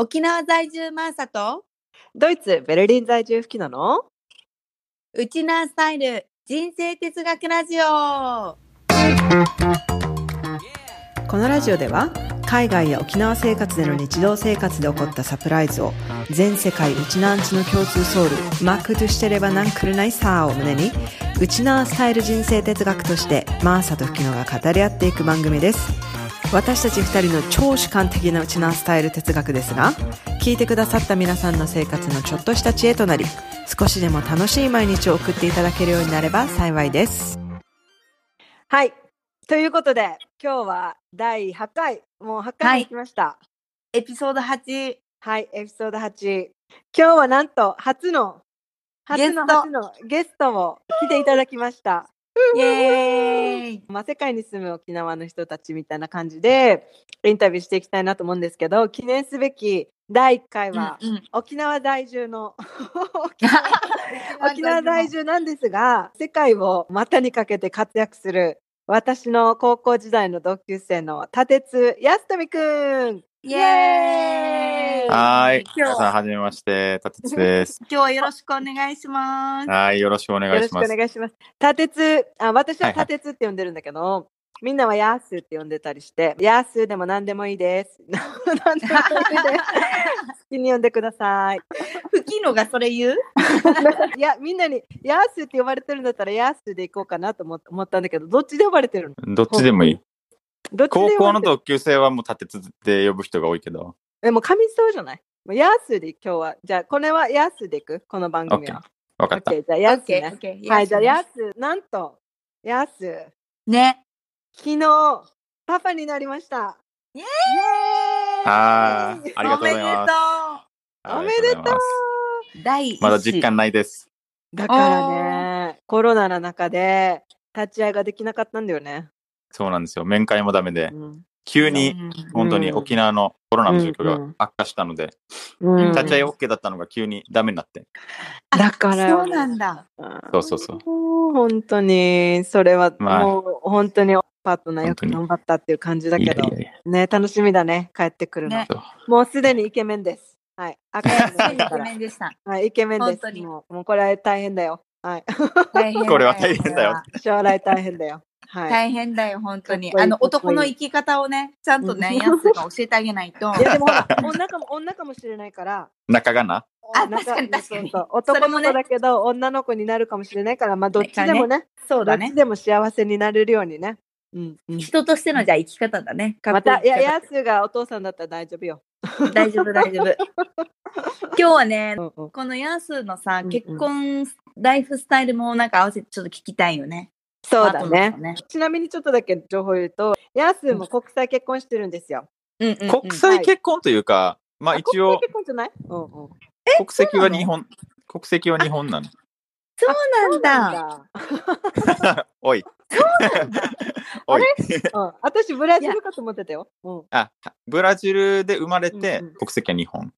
沖縄在住マーサと？ドイツ、ベルリン在住吹きなの？ウチナースタイル人生哲学ラジオ。このラジオでは海外や沖縄生活での日常生活で起こったサプライズを全世界ウチナーンチの共通ソウルマックとしてればなんくるないさーを胸にウチナースタイル人生哲学としてマーサと吹きのが語り合っていく番組です私たち二人の超主観的なウチナースタイル哲学ですが聞いてくださった皆さんの生活のちょっとした知恵となり少しでも楽しい毎日を送っていただけるようになれば幸いです。はい。ということで今日は第8回。もう8回に来ました。エピソード8はい、エピソード8今日はなんと初の初のゲスト。初のゲストを来ていただきましたイエーイ。まあ、世界に住む沖縄の人たちみたいな感じでインタビューしていきたいなと思うんですけど記念すべき第1回は、うんうん。沖縄在住の 沖縄在住なんですが世界を股にかけて活躍する私の高校時代の同級生の立津康富くんイエーイはーい。今日皆さん、はじめまして。たてつです。今日はよろしくお願いしますはい。よろしくお願よろしくおいします。願いします。立津あ私ははいはい立津って呼んでるんだけど、みんなはヤースって呼んでたりして、ヤースでも何でもいいです。何でもいいです。好きに呼んでください。吹きのがそれ言う？いや、みんなにヤースって呼ばれてるんだったらヤースで行こうかなと思思ったんだけど、どっちで呼ばれてるの？どっちでもいい。どっちで高校の同級生はもうたてつって呼ぶ人が多いけど。え、もう神そうじゃない？もうヤースで今日は。じゃあ、これはヤースで行く？この番組は。わかった。じゃあヤースね。オッケーオッケーはい、じゃあヤースス、なんと、ヤース、ね昨日、パパになりました。イエーイはーい。ありがとうございます。おめでとうありがとう第一子まだ実感ないです。だからね、コロナの中で立ち会いができなかったんだよね。そうなんですよ。面会もダメでう、ん急に本当に沖縄のコロナの状況うんが悪化したので、うん立ち会い OK だったのが急にダメになって。だからよそうなんだそうそうそう。本当に、それはまあもう本当にパートナーよく頑張ったっていう感じだいけど、やいやいや。ね、楽しみだね、帰ってくるの。ねもうすでにイケメンです。はい。赤いイケメンでしたはい、イケメンです。本当にもうもうこれは大変だよ。はい。これは大変だよ将来大変だよ。はい。大変だよ、本当に。いいあの、男の生き方をね、ちゃんとね、うんヤスが教えてあげないと。いやでもほら、女かも、女かもしれないから、中がな？あ女確かに確かにそうそう男の子だけど、女の子になるかもしれないから、まあどっちでもね、そうだねどっち。でも幸せになれるようにね。うんうん、人としてのじゃあ生き方だね。また、こいや、ヤスがお父さんだったら大丈夫よ。大丈夫、大丈夫。今日はねう、んうんこのヤスのさ結婚ライフスタイルもなんか合わせてちょっと聞きたいよね。そうだねと。ね。ちなみにちょっとだけ情報言うと、ヤスも国際結婚してるんですよ。うんうんうん国際結婚というか、まあ一国応際、結婚じゃない？うんうん。国籍は日本、国籍は日本なの。そうなんだ。おい。おい。うん、私、ブラジルかと思ってたよ。うん、あ、ブラジルで生まれてうんうん、国籍は日本。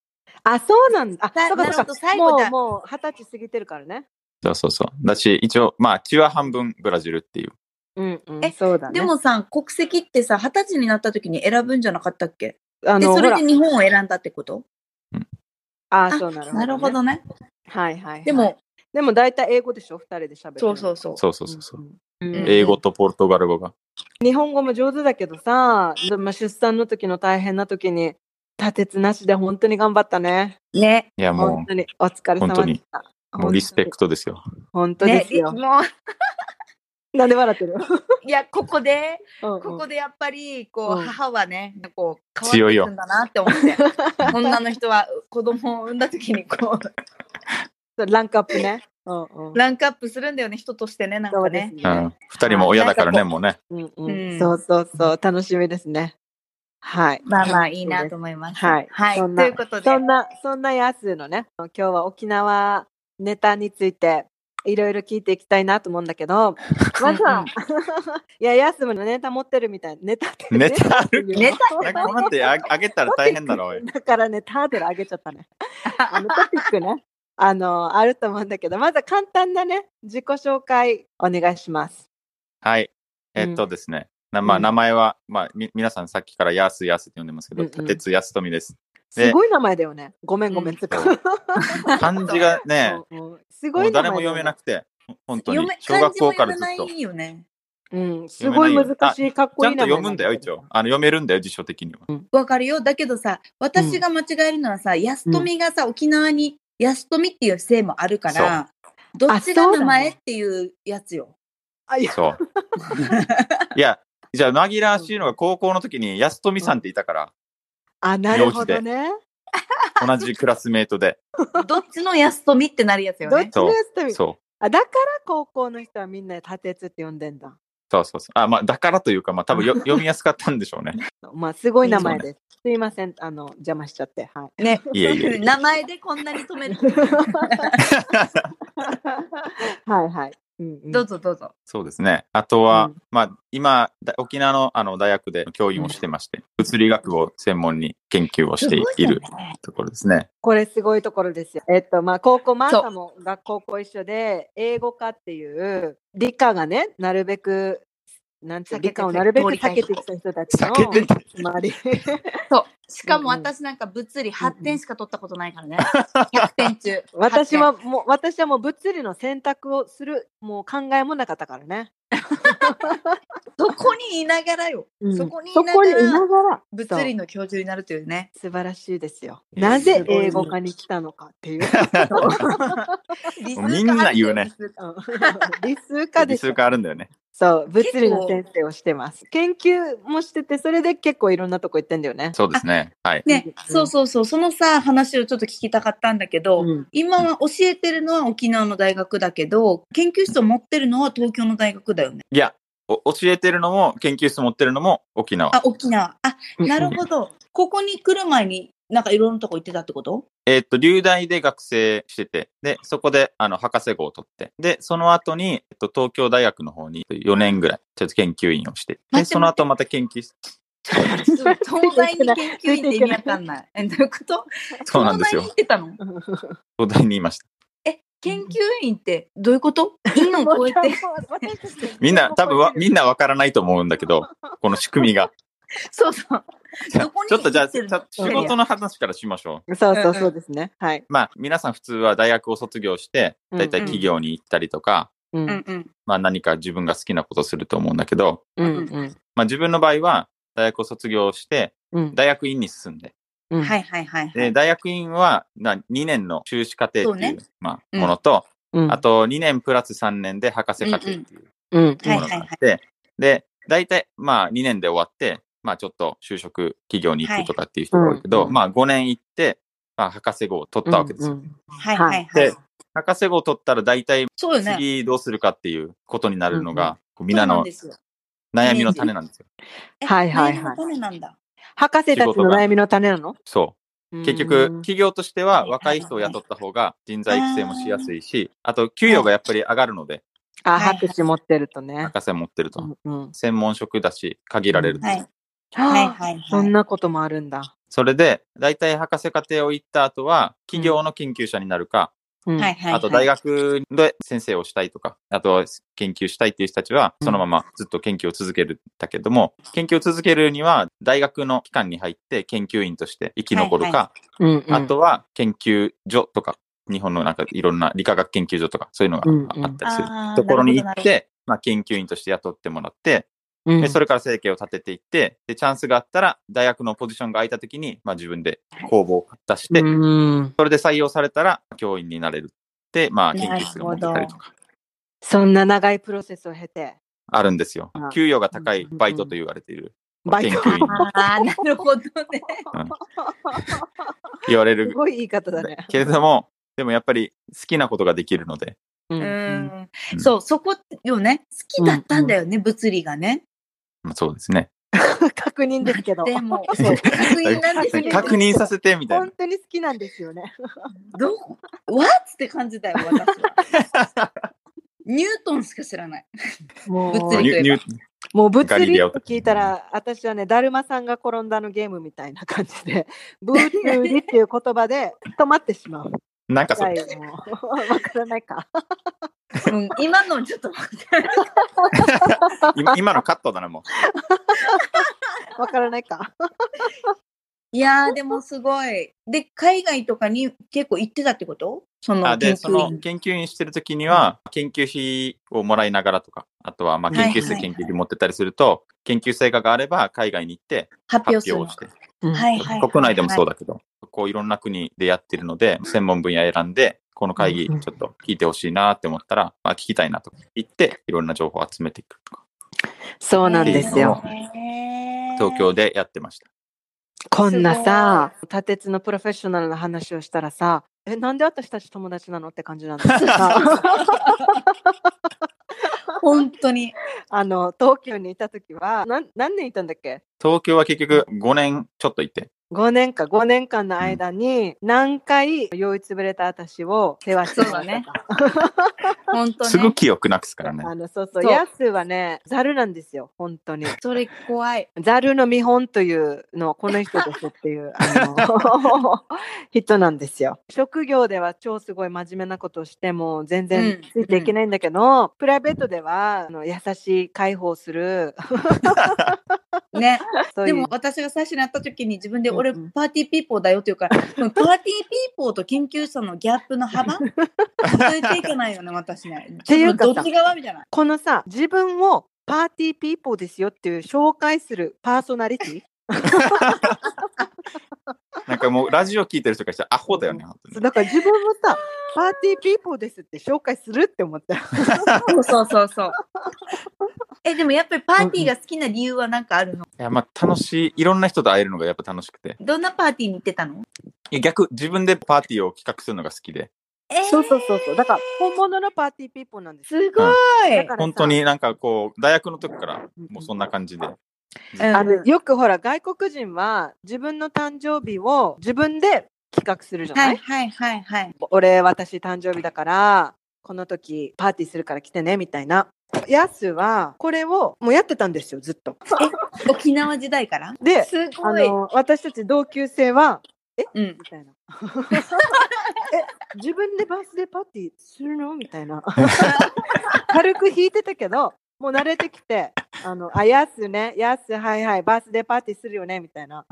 あ、そうなんだ。あ、なそうかそうか。最後だもう、もう、二十歳過ぎてるからね。そうそうそう。だし、一応、まあ、血は半分ブラジルっていう。うん、うん。えそうだね。でもさ、国籍ってさ、二十歳になった時に選ぶんじゃなかったっけ？で、あの、ほらそれで、日本を選んだってこと？あ、あそうなるほど、ね。なるほどね。はいはい、はい。でも、、でも大体英語でしょ二人で喋る。そうそうそう。そうそうそうそう。うんうん英語とポルトガル語が。日本語も上手だけどさ、でまあ、出産の時の大変な時に、立てつなしで本当に頑張ったね。ね。いや、も本当にお疲れ様でした。う、もうリスペクトですよ。本当ですよ。ね、もう、なんで笑ってる？いや、ここで、うんうんここでやっぱり、こう、うん母はね、こう、変わっていくんだなって思って。女の人は子供を産んだ時に、こそうランクアップね。うんうんう、ランクアップするんだよね、人としてね、なんかね。うそうん。二人も親だからね、もうね。うんううんん、そうそうそう、楽しみですね。はい。まあまあ、いいなと思います。はい。はい。ということで、そんな、そんなやつのね、今日は沖縄ネタについて、いろいろ聞いていきたいなと思うんだけど、まずは、いや、やすものネタ持ってるみたい。ネタってネタあるネタなんかこうなってああげたら大変だろ、おい。だからね、タートル上げちゃったね。あのトピックね、あの、あると思うんだけど、まずは簡単なね、自己紹介お願いします。はい。えっとですね。なまあ、うん名前は、まあ、み皆さんさっきからヤースヤースって呼んでますけど、うんうん立津康富です。すごい名前だよね。ごめんごめん。つか漢字がね、すごもい誰も読めなくて、本当に。小学校からずっと。漢字も読めないよね。うん、すごい難しい、かっちこいい名前ゃんと読むんだよ、一応。あの読めるんだよ、辞書的には。わかるよ。だけどさ、私が間違えるのはさ、安富がさ、沖縄に安富っていう姓もあるから、どっちが名前っていうやつよ。あ、いや、そう。いや、じゃあ紛らわしいのが高校の時に安富さんっていたから、あ、なるほどね。同じクラスメートで。どっちの安富ってなるやつよね。どっちのやつとみそう。あ、だから高校の人はみんな立てつって呼んでんだ。そうそうそう。あ、まあ、だからというか、まあ、多分よ 読みやすかったんでしょうね。まあ、すごい名前です。すいません、あの、邪魔しちゃって。はい。ね。いえいえ。名前でこんなに止める。はいはい。うんうんどうぞどうぞ。そうですね。あとは、うんまあ、今、だ沖縄のあの大学で教員をしてまして、物理学を専門に研究をしているところですね。これすごいところですよ。えっと、まあ、高校、マーサも学校高一緒で、英語科っていう、理科がね、なるべく、なんていう避けて理科をなるべく避けてきた人たちの避けてつまり。そう。しかも私なんか物理8点しか取ったことないからね。100点中。私8はもう、私はもう物理の選択をする、もう考えもなかったからね。点。そこにいながらよ。うんそこにいそながらこにいながら、物理の教授になるというね。素晴らしいですよ。いやなぜ英語科に来たのかっていう。みんな言うね 理数科で理数。科あるんだよね。そう、物理の先生をしてます。研究もしてて、それで結構いろんなとこ行ってんだよね。そうですね。はい。ね、うんそうそうそう。そのさ、話をちょっと聞きたかったんだけど、うん今は教えてるのは沖縄の大学だけど、研究室を持ってるのは東京の大学だよね。いや、お教えてるのも、研究室持ってるのも沖縄。あ、沖縄。あ、なるほど。ここに来る前に、なんかいろんなとこ行ってたってこと？えーっと、留大で学生してて、で、そこで、あの、博士号を取って、で、その後に、えっと、東京大学の方に4年ぐらい、ちょっと研究員をして、で、その後また研究室、東大に研究員って意味わかんない。え、どういうこと？そうなんですよ東大に行ってたの？東大にいました。え、研究員ってどういうこと？院を超えて。みんな、多分わ、みんなわからないと思うんだけど、この仕組みが。そうそう。ちょっとじゃあ、仕事の話からしましょう。そうそうそうですね。はい。まあ、皆さん普通は大学を卒業して、うんだいたい企業に行ったりとか、う。うんんうん。まあ何か自分が好きなことをすると思うんだけど、うん。うん。まあ自分の場合は大学を卒業して、うん。大学院に進んで、うんはいはいはいはで、い。大学院はな2年の修士課程っていうねまあ、うんものと、うんあと2年プラス3年で博士課程っていううん。ものがあって、で、大体まあ2年で終わって、まあちょっと就職企業に行くとかっていう人が多いけど、はいうんまあ5年行って、まあ博士号を取ったわけですよ。うんはいはいはでい。博士号を取ったら大体。次どうするかっていうことになるのうんが、こうみんなの悩みの種なんですよ。えはいはいはい悩みの種なんだ。博士たちの悩みの種なの？そう。結局、企業としては若い人を雇った方が人材育成もしやすいし、あと給与がやっぱり上がるので、あ、はい博士持ってるとね。博士持ってると。うんうん専門職だし、限られるはい。はいはいはい。そんなこともあるんだ。それで、大体博士課程を行った後は、企業の研究者になるか、うんはいはいはい。あと大学で先生をしたいとか、あとは研究したいっていう人たちは、そのままずっと研究を続けるんだけども、研究を続けるには、大学の機関に入って研究員として生き残るか、はいうんうんあとは研究所とか、日本のなんかいろんな理化学研究所とか、そういうのがあったりするところに行って、まあ、研究員として雇ってもらって、うんでそれから生計を立てていって、で、チャンスがあったら、大学のポジションが空いた時に、まあ自分で公募を出して、うんそれで採用されたら教員になれるって、まあ研究室が持ってたりとか、そんな長いプロセスを経て、あるんですよあ。給与が高いバイトと言われている、バイト。研究員ああ、なるほどね。言われるすごい言い方だね。けれども、でもやっぱり好きなことができるので、ううんうんん。そう、そこよね。好きだったんだよね、物理がね。まあ、そうですね。確認ですけど。でも、そう、確認なんですけど。確認させてみたいな本。当に好きなんですよね。どう ?What? って感じだよ、私は。ニュートンしか知らない。もう物理といえばもう物理って聞いたら、私はね、だるまさんが転んだのゲームみたいな感じで、物理っていう言葉で止まってしまう。なんかそれ、わからないか。うん、今のちょっと待って。今今のカットだな、もわからないか。いやー、でもすごい。で、海外とかに結構行ってたってこと？そのあで、研その究員。研究員してるときには、研究費をもらいながらとか、あとはまあ研究室で研究費持ってたりすると、研究成果があれば海外に行って。発表をして、うんはいはい。国内でもそうだ。だけど、こういろんな国でやってるので、専門分野選んで、この会議ちうんょっと聞いてほしいなって思ったら、まあ、聞きたいなと言って、いろんな情報を集めていくとか、そうなんですよ。東京でやってました。こんなさ、立てつのプロフェッショナルな話をしたらさ、え、なんで私たち友達なのって感じなんだけどさ、本当に。あの、東京にいた時は、なん何年いたんだっけ？東京は結局5年ちょっといて、5年か5年間の間に何回酔いつぶれた私を世話してたか。本当ね。すぐ記憶なくすからね。あのそうそう。そう。ヤスはねザルなんですよ本当に。それ怖い。ザルの見本というのはこの人ですっていうあの 人なんですよ。職業では超すごい真面目なことをしても全然うん。ついていけないんだけど、プライベートではあの優しい解放する ね。でも私が最初に会った時に自分でうんうん俺パーティーピーポーだよって言うから、で もパーティーピーポーと研究者のギャップの幅？数えていかないよね、私ね。ていうかさどっち側みたいな。このさ自分をパーティーピーポーですよっていう紹介するパーソナリティ？なんかもうラジオ聞いてる人からしたらアホだよね。だから自分もさパーティーピーポーですって紹介するって思ったそうそうそうそう。え、でもやっぱりパーティーが好きな理由は何かあるの？いや、まあ楽しい、いろんな人と会えるのがやっぱ楽しくて。どんなパーティーに行ってたの？いや逆、自分でパーティーを企画するのが好きで、えー。そうそうそうそう。だから本物のパーティーピーポーなんです。よすごい。だからさ本当になんかこう、大学の時からもうそんな感じで。うん。あのよくほら外国人は自分の誕生日を自分で企画するじゃな、はいいはいはいはい。俺私誕生日だからこの時パーティーするから来てねみたいなやすはこれをもうやってたんですよずっと。沖縄時代から？ですあごい。の私たち同級生はうん。みたいな。え自分でバースデーパーティーするの？みたいな。軽く弾いてたけどもう慣れてきてあのあやすねやすはいはいバースデーパーティーするよね？みたいな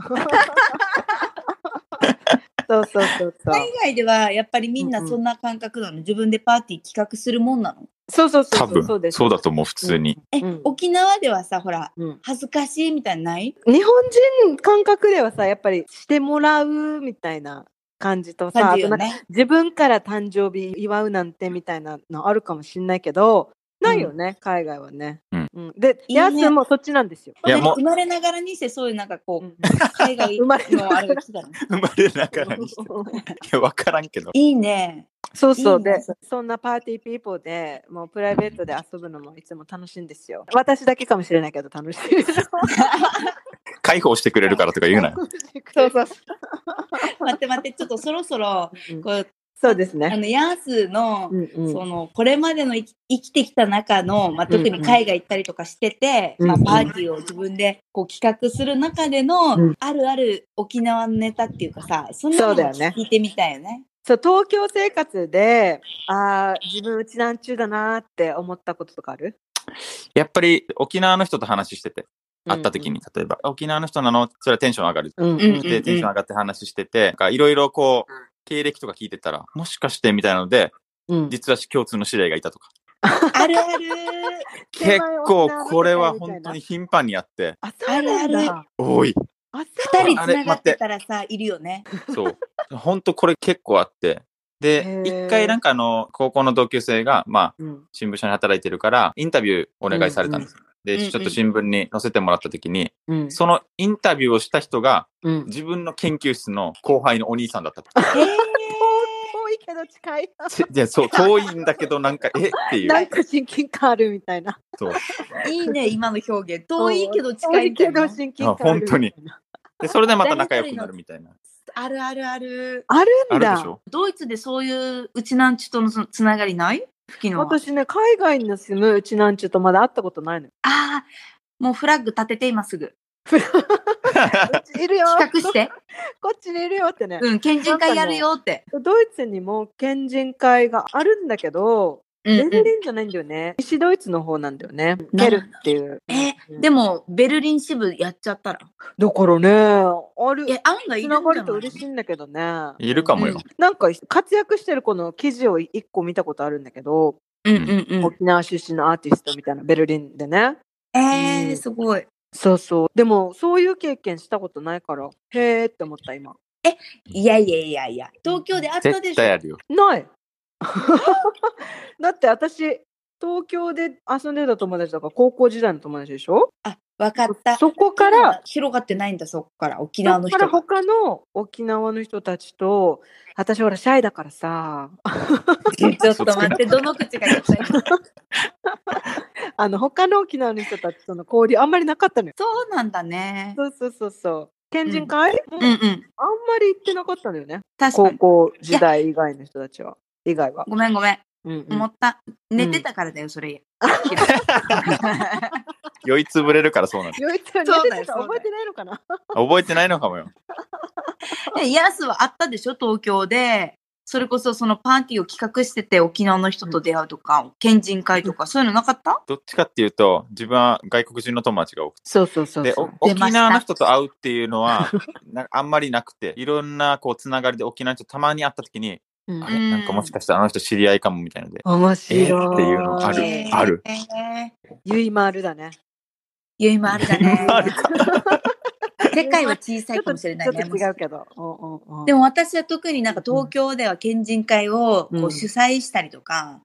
そうそうそうそう。海外ではやっぱりみんなそんな感覚なの、自分でパーティー企画するもんなの？そうそうそう多分。そうそうだと思う、普通に。え、うん。沖縄ではさ、ほら、うん。恥ずかしいみたいなのない日本人感覚ではさやっぱりしてもらうみたいな感じとさ感あとなん。かじよね。自分から誕生日祝うなん。てみたいなのあるかもしん。ないけどないよね、海外はね。うんで、いいねやすもそっちなんですよ。いやもう生まれながらにしてそういうなんかこう、うん海外生まれながらのあれが来たの。生まれながらにして。いや、わからんけど。いいね。そうそうでいいねそそんなパーティーピーポーでもうプライベートで遊ぶのもいつも楽しいんですよ。私だけかもしれないけど楽しい。解放してくれるからとか言うなよ。そうそう待って待って、ちょっとそろそろ、うんこう、そうですね。あの、ヤースの、うんうん。その、これまでの生き生きてきた中の、まあ、特に海外行ったりとかしてて、まあ、うん。うんパーティーを自分でこう企画する中での、うん。あるある沖縄のネタっていうかさ、そんなのもそうだよね聞いてみたいよね。そう東京生活であー自分うちなんちゅうだなーって思ったこととかある？やっぱり沖縄の人と話してて、会った時に、例えば、沖縄の人なの？それはテンション上がる。うんうんうんで、テンション上がって話してて、なんかいろいろこう、経歴とか聞いてたら、もしかしてみたいなので、うん実は共通の知り合いがいたとか。あるある。結構これは本当に頻繁にあって、あそうなんあるだ多い。あ人繋がってたらさ、いるよね。そう。本当これ結構あって。で一回なんかあの、高校の同級生が、まあ、うん新聞社に働いてるから、インタビューお願いされたんです。うんで、うんちょっと新聞に載せてもらった時に、うんそのインタビューをした人が、うん自分の研究室の後輩のお兄さんだったと。え 遠いけど近い。ちいや、そう、遠いんだけど、なんか、え？っていう。なんか親近感あるみたいな。そう。ー、いいね、今の表現。遠いけど近遠いけいみたいなど。親近感あるみたいな。で、それでまた仲良くなるみたいな。あるあるある。あるんだあるでし。ょ？ドイツでそういううちなんちとのつながりない？吹きのは。私ね、海外に住むうちなんちゅうとまだ会ったことないのよ。ああ、もうフラッグ立てて今すぐ。いるよ。企画して。こっちにいるよってね。うん、県人会やるよって。ドイツにも県人会があるんだけど、ベルリンじゃないんだよね。西ドイツの方なんだよね。なケルっていう。えうんでも、ベルリン支部やっちゃったら？だからね、ある。え、案外いつるんがると嬉しいんだけどね。いるかもよ。うんなんか活躍してる子の記事を一個見たことあるんだけど、うんうんうん。沖縄出身のアーティストみたいな、ベルリンでね。えー、うんすごい。そうそう。でも、そういう経験したことないから、へーって思った、今。いやいやいやいや、東京であったでしょ？絶対あるよ。ない だって私、東京で遊んでた友達とか高校時代の友達でしょ？あ、わかった。そこから、広がってないんだ、そこから。沖そこから縄の人が。他の沖縄の人たちと、私ほらシャイだからさ、ちょっと待って、どの口が言った今 あの他の沖縄の人たちとの交流あんまりなかったのよ。そうなんだね。そうそうそうそう。県人会、うんうんうん。あんまり行ってなかったんだよね。確かに。高校時代以外の人たちは。以外は。ごめんごめん。うんうん思った。寝てたからだよ、それ。酔いつぶれるからそうなんだ。よいつはそう寝だよそうだよてた覚えてないのかな？覚えてないのかもよ。えヤスはあったでしょ東京で。それこそそのパーティーを企画してて沖縄の人と出会うとか、県人会とか、そういうのなかった？どっちかっていうと、自分は外国人の友達が多くて。そうそうそうで、沖縄の人と会うっていうのは、なあんまりなくて、いろんなこうつながりで沖縄の人たまに会った時に、うんあれなんかもしかしたらあの人知り合いかもみたいので、面白い。えーっていうのあるえーあるえーゆいまーるだね。ゆいもあるだね。世界 は小さいかもしれないね。ちょっと違うけど。でも私は特になんか東京では県人会をこう主催したりとか、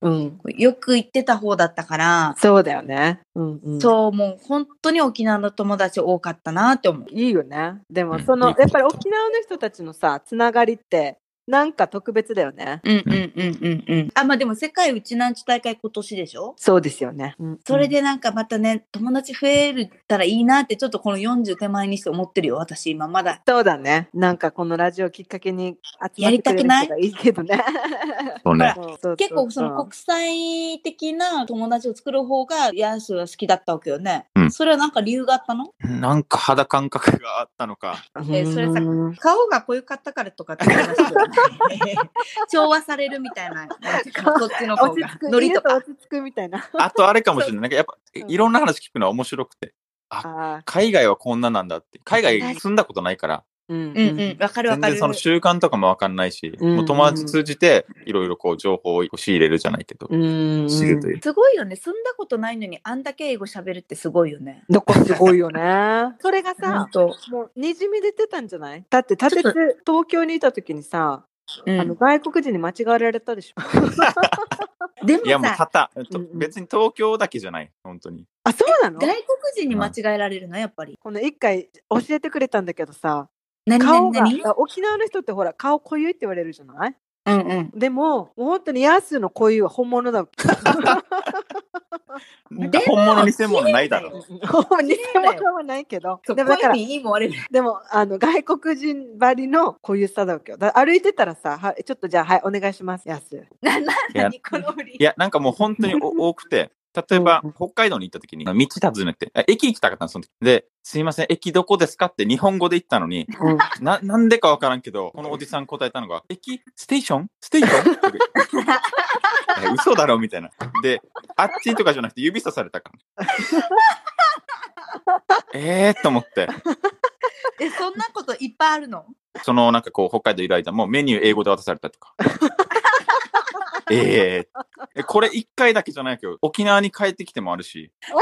よく行ってた方だったから、そうだよね。うんうん。そう、もう本当に沖縄の友達多かったなって思う。いいよね。でも、うんその、やっぱり沖縄の人たちのさ、つながりって、なんか特別だよね。うんうんうんうんうん。あ、まあでも世界うちなんち大会今年でしょ？そうですよね。うんそれ、でなんかまたね、友達増えたらいいなってちょっとこの40手前にして思ってるよ、私今まだ。そうだね。なんかこのラジオきっかけに集まやってくれるりたくない人がいいけどね。そうね。結構その国際的な友達を作る方がヤースは好きだったわけよね。うんそれはなんか理由があったの？なんか肌感覚があったのか。えそれさうん顔が濃ゆかったからとかって話だよね 調和されるみたいな。なんていうかそっちの方が落ち着。く、ノリとか。落ち着くみたいな。あとあれかもしれない。なんかやっぱうんいろんな話聞くのは面白くて。海外はこんななんだって。海外住んだことないから、うんうんうん。わかるわかる。全然その習慣とかもわかんないし、うんもう友達通じていろいろこう情報を仕入れるじゃないけど、うん。知るという。すごいよね。住んだことないのにあんだけ英語喋るってすごいよね。どこすごいよね。それがさ本、当。もうにじみ出てたんじゃない？だって、立てちょって東京にいた時にさ、うんあの外国人に間違えられたでしょ？でもいやもうさ、たた、えっとうんうん別に東京だけじゃない、本当に。あ、そうなの？外国人に間違えられるのやっぱり。この一回教えてくれたんだけどさ、何顔が、沖縄の人ってほら、顔濃ゆいって言われるじゃない？うんうん。でも、もう本当にヤスの濃ゆいは本物だ。なんか本物偽物ないだろ。偽 物はないけど。でもだから濃い、にいいも悪いもでも、あの、外国人ばりの濃ゆさだわけよ。だ歩いてたらさ、はい、ちょっとじゃあ、はい、お願いします、ヤス。何この振り。いや、なんかもう本当にお多くて、例えばうん北海道に行った時に道尋ねて、あ駅行きたかったの、その時。で、すいません、駅どこですかって日本語で言ったのに、うんな、なんでかわからんけど、このおじさん答えたのが、駅ステーション？ステーション？嘘だろみたいな。で、あっちとかじゃなくて指さされたから。えーと思って、え、そんなこといっぱいあるの？そのなんかこう北海道いる間もメニュー英語で渡されたりとか。えーえ、これ一回だけじゃないけど、沖縄に帰ってきてもあるし、で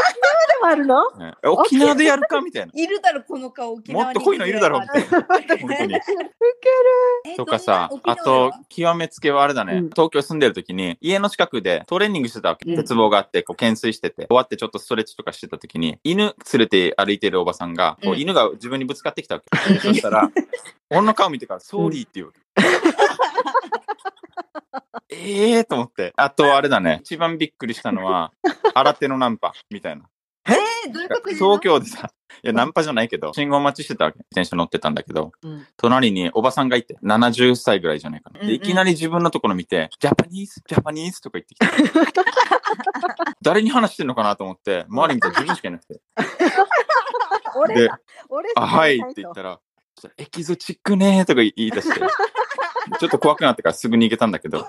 もあるの？ねえ沖縄でやるかみたいな。いるだろ、この顔、沖縄に。もっと濃いのいるだろみたいな。本当に。えとかさ、あと、極めつけはあれだね、うん東京住んでる時に、家の近くでトレーニングしてたわけ。うん鉄棒があって、こう、懸垂してて、終わってちょっとストレッチとかしてた時に、犬連れて歩いてるおばさんが、こううん犬が自分にぶつかってきたわけ。そしたら、俺の顔見てから、ソーリーって言う。ええーと思って。あと、あれだね。一番びっくりしたのは、新手のナンパ、みたいな。えーどういうこと？東京でさ、いや、ナンパじゃないけど、信号待ちしてたわけ。自転車乗ってたんだけど、うん隣におばさんがいて、70歳ぐらいじゃないかな。で、うんうんいきなり自分のところ見て、ジャパニーズ、ジャパニーズ？とか言ってきて。誰に話してんのかなと思って、周り見たら自分しかいなくて。で 俺だ、俺あ、はいって言ったらエキゾチックねーとか言い出して、ちょっと怖くなってからすぐ逃げたんだけど、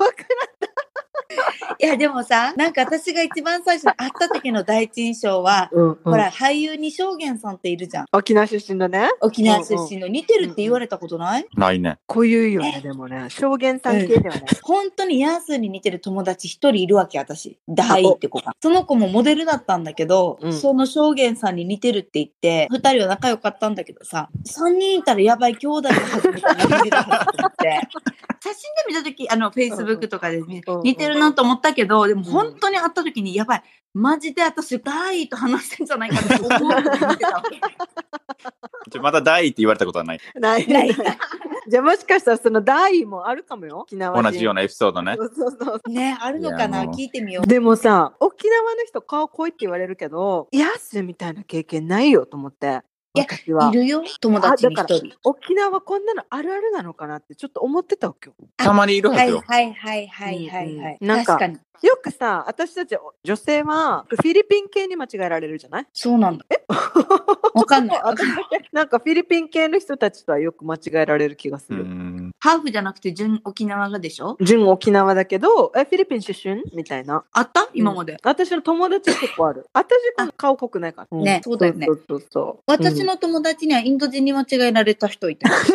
いや、でもさ、なんか私が一番最初に会った時の第一印象は、うんうんほら、俳優に証言さんっているじゃん。沖縄出身のね。沖縄出身の似てるって言われたことない、ないね。こういうよね、でもね。証言さん系ではね。本当にヤースーに似てる友達一人いるわけ、私。大って子が。その子もモデルだったんだけど、うんその証言さんに似てるって言って、二人は仲良かったんだけどさ、三人いたらやばい兄弟のはずみたいな似てたはずと思って。写真で見たとき、あの、Facebook とかで見うんうん似てるなと思ったけど、でも本当に会ったときに、やばい、マジで私、大と話してんじゃないかって思うぐらい似てたわけ。また大って言われたことはない。ない。ない じゃあもしかしたらその大もあるかもよ。沖縄人同じようなエピソードね。そうそうそう。ね、あるのかな？聞いてみよう。でもさ、沖縄の人顔濃いって言われるけど、ヤスみたいな経験ないよと思って。いや私は。いるよ、友達に一人。沖縄こんなのあるあるなのかなってちょっと思ってたわけよ。たまにいるははいずよ。はいはいはいはいはい。うんうんなんか確かに。よくさ、私たち女性はフィリピン系に間違えられるじゃない？そうなんだ。わかんない。なんかフィリピン系の人たちとはよく間違えられる気がすうる。ん。ハーフじゃなくて純沖縄がでしょ？純沖縄だけど、え、フィリピン出身？みたいな。あった？今まで？私の友達結構ある。私顔濃くないから。ねそうだよねそうそうそう。私の友達にはインド人に間違えられた人いた。うん。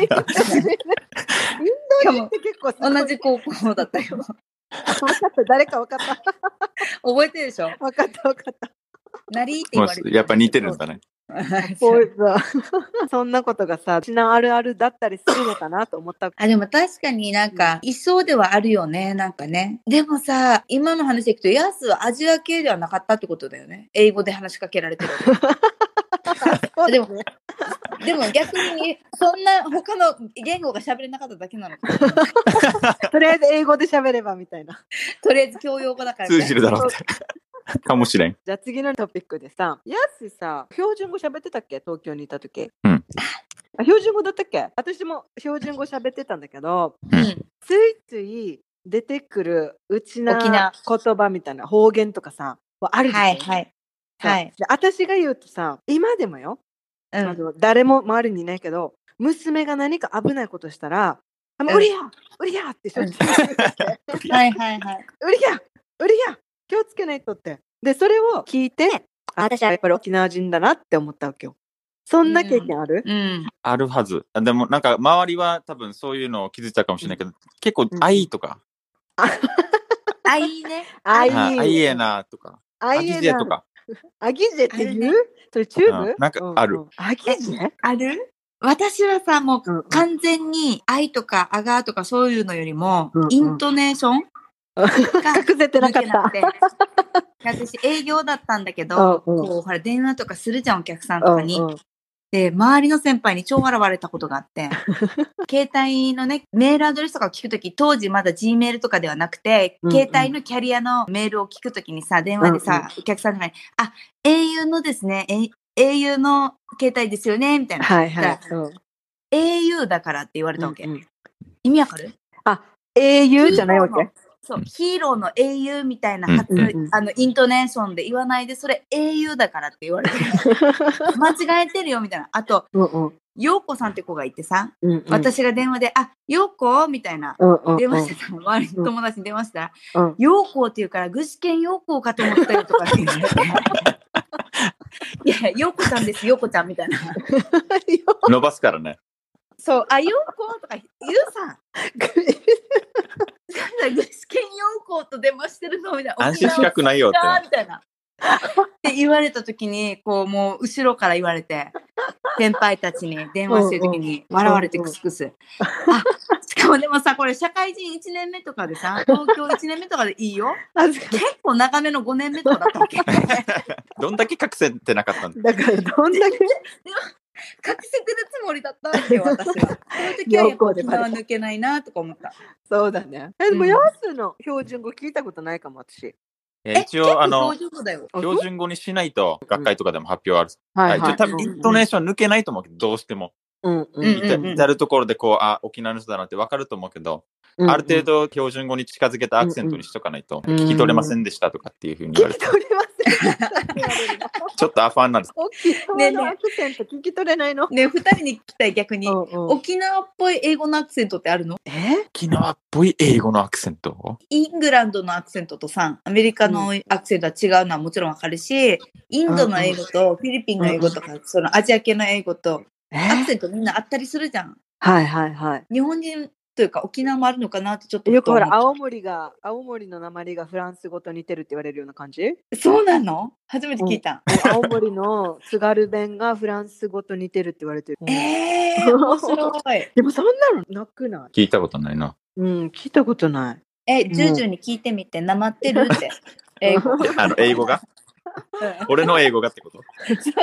インド人って結構同じ高校だったよ。分かった、誰か分かった。覚えてるでしょ？分かった、分かった。なりって言もわれてうやっぱ似てるんだね。そういうさ、そんなことがさ、ちなあるあるだったりするのかなと思った。あ、でも確かになんか、いそうではあるよね、なんかね。でもさ、今の話でいくと、ヤスはアジア系ではなかったってことだよね。英語で話しかけられてる。でも、でも逆に、そんな他の言語が喋れなかっただけなのかな。とりあえず英語で喋ればみたいな。とりあえず教養語だから、通じるだろうって。かもしれん。じゃあ次のトピックでさ、やすさ、標準語喋ってたっけ？東京にいた時。うんあ標準語だったっけ？私も標準語喋ってたんだけど、うん。ついつい出てくるうちな言葉みたいな方言とかさ、あるでしょはいはい。はい。で私が言うとさ、今でもよ、うんあの誰も周りにいないけど、娘が何か危ないことしたら、あもうりやうりやってしょっちゅう言って はいはいはい。うりやうりや気をつけないとって。で、それを聞いて、あ私はやっぱり沖縄人だなって思ったわけよ。そんな経験ある、うん。あるはず。でもなんか周りは多分そういうのを気づいたかもしれないけど、結構うん愛とか、あ、いいね。あいいあ愛えなとか、あいえなと。か。アギジェって言う、ねそれチューブ、うんなんかある。アギジェ？ある？私はさ、もう完全に愛とかあがとかそういうのよりもイントネーション？が隠せてなかった。私営業だったんだけど、うんうん。こう、ほら、電話とかするじゃん、お客さんとかに。うんうんで、周りの先輩に超笑われたことがあって、携帯のね、メールアドレスとかを聞くとき、当時まだ G メールとかではなくて、うんうん携帯のキャリアのメールを聞くときにさ、電話でさ、うんうんお客さんとかに、あ、au のですね、え au の携帯ですよね、みたいな。はいはいだ。うん au だからって言われたわけ。うんうん意味わかる？英雄じゃないわけ？そう、ヒーローの英雄みたいな発、うんうんうんあの、イントネーションで言わないで、それ英雄だからって言われて、間違えてるよ、みたいな。あと、うんうん陽子さんって子がいてさ、うんうん私が電話で、あ、陽子みたいな。うんうんうん電話してたの、周りの友達に電話したら、うん陽子って言うから、具志堅陽子かと思ったよとかって言われて。いや陽子ちゃんです、陽子ちゃんみたいな。伸ばすからね。そう、あ、陽子とか言うさ、具志堅陽子と電話してるのみたいな。安心しかくないよって。みたいな。って言われた時に、こう、もう後ろから言われて、先輩たちに電話してる時に笑われてクスクス。あ、しかもでもさ、これ社会人1年目とかでさ、東京1年目とかでいいよ。結構長めの5年目とかだったわけ。隠どんだけ隠せてなかったんだだからどんだけせてるつもりだったわけよ、私は。その時はやっぱ沖縄抜けないなとか思った。そうだね。え、でも、うんヤスの標準語聞いたことないかも、私。え一応、あの、標準語だよ。標準語にしないと学会とかでも発表ある。ははい。多分、イントネーション抜けないと思うけど、どうしても。うんううんん至至るところでこう、あ、沖縄の人だなってわかると思うけど、うん。ある程度標準語に近づけたアクセントにしとかないと、聞き取れませんでしたとかっていうふうに言われて。聞き取れませ言われるの ちょっとアファンなんです。沖縄のアクセント聞き取れないの、ね、二人に聞きたい逆に。うん。うん沖縄っぽい英語のアクセントってあるの？え？沖縄っぽい英語のアクセント？イングランドのアクセントとさ、アメリカのアクセントは違うのはもちろんわかるし、インドの英語とフィリピンの英語とか、そのアジア系の英語とえアクセントみんなあったりするじゃん。はいはいはい。日本人というか沖縄もあるのかなってちょっとよくほら、青森が、青森の鉛がフランス語と似てるって言われるような感じ？うそうなの？初めて聞いた。青森の津軽弁がフランス語と似てるって言われてる。えー、面白い。でもそんなのなくない？聞いたことないな。うん、聞いたことない。え、ジュージューに聞いてみて、なまってるって。英語。あの、英語が？うん俺の英語がってこと？そうそう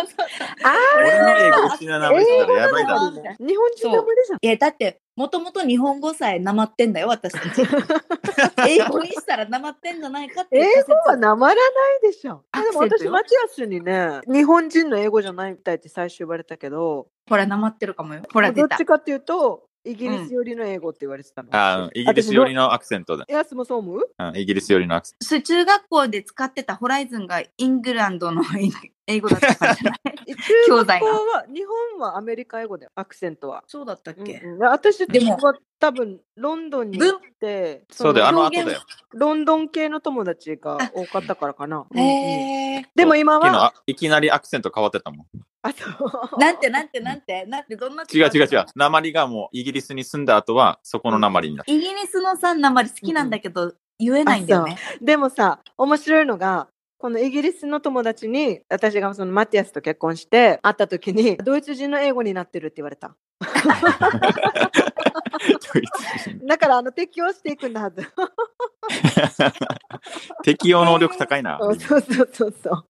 あ俺の英語、沖縄なめてたらやばいだろ。あ日本人の無理じゃん。いや、だって、もともと日本語さえなまってんだよ、私たち。英語にしたらなまってんじゃないかって英語はなまらないでしょ。アでも私、マチアスにね、日本人の英語じゃないみたいって最初言われたけど、ほら、なまってるかもよ。ほら、出。どったちかっていうと、イギリス寄りの英語って言われてたの。あイギリス寄りのアクセントだ。ヤスもそう思ううん。イギリス寄りのアクセンそれ中学校で使ってたホライズンがイングランドの英語だったからじゃない中教材がは、日本はアメリカ英語だよ、アクセントは。そうだったっけ、うんうん私でもは多分ロンドンに行って、ト。そうだよ、あの後だよ。ロンドン系の友達が多かったからかな。へえ。でも今は、あいきなりアクセント変わってたもん。あそうなんてなんてなんて？なんてどんな違う違う違う。鉛がもうイギリスに住んだ後は、そこの鉛になった。イギリスのさ、鉛好きなんだけど、言えないんだよね。でもさ、面白いのが、このイギリスの友達に、私がそのマティアスと結婚して、会った時に、ドイツ人の英語になってるって言われた。だから、あの、適応していくんだはず。適応能力高いな。そうそうそうそうそう。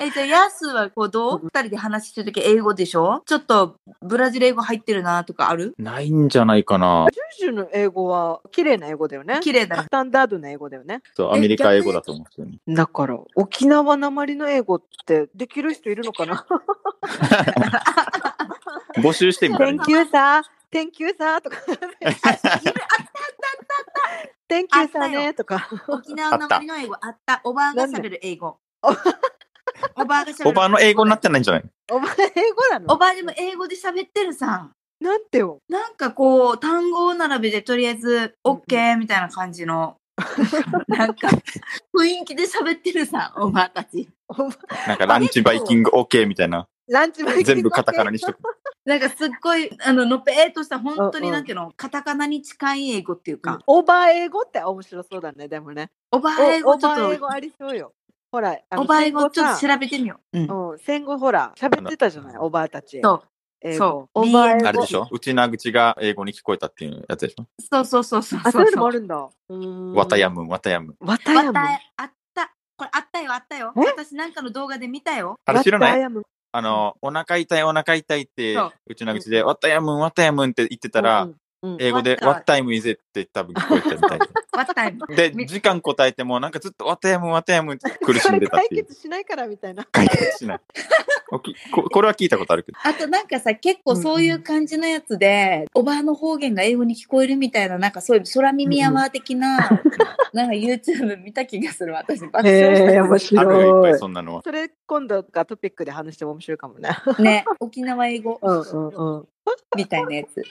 え、じゃあ、ヤスはこうどう？二人で話してるとき英語でしょ？ちょっとブラジル英語入ってるなとかある？ないんじゃないかな。ジュージュの英語は綺麗な英語だよね。綺麗だねスタンダードな英語だよね。そう、アメリカ英語だと思うよね。だから、沖縄なまりの英語ってできる人いるのかな？募集してみたらいい ?Thank you, sir. Thank you, sir. とか。Thank you, sir ね。とか。沖縄の鉛の英語あった。おばあが喋る英語。おおばあが喋る。おばあの英語になってないんじゃない？お前英語なの？おばあでも英語で喋ってるさ。なんてよ。なんかこう、単語並べでとりあえず、OK みたいな感じの、なんか、雰囲気で喋ってるさ、おばあたち。なんかランチバイキング OK みたいな。ランチバイキング全部カタカナにしとく。なんかすっごい、あの、のぺーっとした、本当になんていうの、カタカナに近い英語っていうか、オーバー英語って面白そうだね、でもね。おばあ英語ちょっと、バー英語ありそうよ。ほら、あのおばあ英語ちょっと調べてみよう。うん。うん、戦後ほら、喋ってたじゃない、おばあたち。そう。そうオーバー英語。あれでしょ？内な口が英語に聞こえたっていうやつでしょ？そうそうそうそうあ、そそういうのもあそう。るんだ。うーんわたや。むん、わたやむん。わたやむ。これあったよ、あったよ。え？私なんかの動画で見たよ。あれ知らない？あの、お腹痛い、お腹痛いってそう、内な口で、わたやむん、わたやむんって言ってたら、うんうん英語で、What What time is it? って多分聞こえたみたい。で。時間答えても、なんかずっと、わたやむん、わたやむんって苦しんでたっていう。解決しないからみたいな。解決しない。おきここれは聞いたことあるけど。あとなんかさ、結構そういう感じのやつで、おばあの方言が英語に聞こえるみたいな、なんかそういう空耳アワー的な、なんか YouTube 見た気がする、私。爆笑し面あるよ、いっ白いぱい。そんなのは。それ今度がトピックで話しても面白いかもね。ね、沖縄英語うんうんうん。みたいなやつ。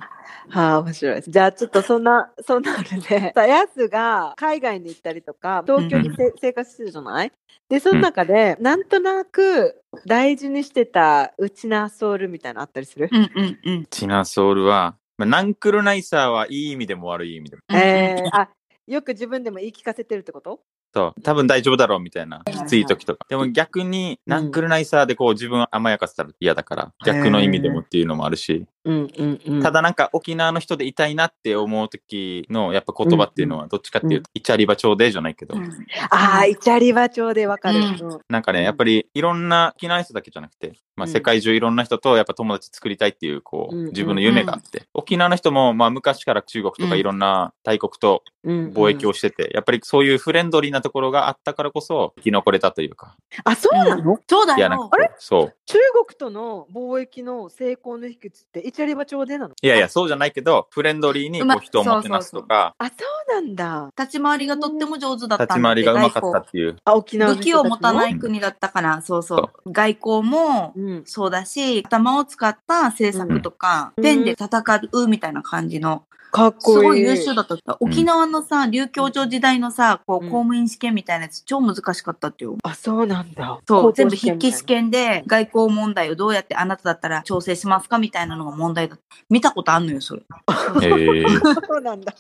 はあ、面白い。です。じゃあちょっとそんな、そんなあれで、さやすが海外に行ったりとか、東京にせ、生活してるじゃない？で、その中で、なんとなく大事にしてたうちなソウルみたいなのあったりする、うんうんうん。チナソウルは、まあ、ナンクルナイサーはいい意味でも悪い意味でも。えー、あ、よく自分でも言い聞かせてるってこと？そう、多分大丈夫だろうみたいな、きつい時とか。でも逆に、ナンクルナイサーでこう自分を甘やかせたら嫌だから、逆の意味でもっていうのもあるし、うんうんうん。ただなんか沖縄の人でいたいなって思う時のやっぱ言葉っていうのはどっちかっていうと、イチャリバ町でじゃないけど、うん。ああ、イチャリバ町でわかる。うん。う。んなんかね、やっぱりいろんな沖縄の人だけじゃなくて、まあ、うん。世界中いろんな人とやっぱ友達作りたいっていう、こう自分の夢があって、沖縄の人もまあ昔から中国とかうん。いろんな大国とうん貿易をしてて、やっぱりそういうフレンドリーなところがあったからこそ生き残れたというか、あ、そうなの、そうだよ。こ。うそう。中国との貿易の成功の秘訣ってイチャリバ町でなの？いやいや、そうじゃないけど、フレンドリーにこう人をもてなすとか、あ、そうなんだ。立ち回りがとっても上手だったんだ。立ち回りがうまかったっていう。あ、沖縄の武器を持たない国だったから、そうそう。外交もうん。そうだし、頭を使った政策とか、うん。ペンで戦うみたいな感じの、かっすこいい。ごい優秀だった。沖縄のさ、琉教町時代のさ、こう、うん公務員試験みたいなやつ超難しかったってよ。あ、そうなんだ。そう、全部筆記試験で外交問題をどうやってあなただったら調整しますかみたいなのが問題だった。見たことあんのよ、それ。ええ そうなんだ。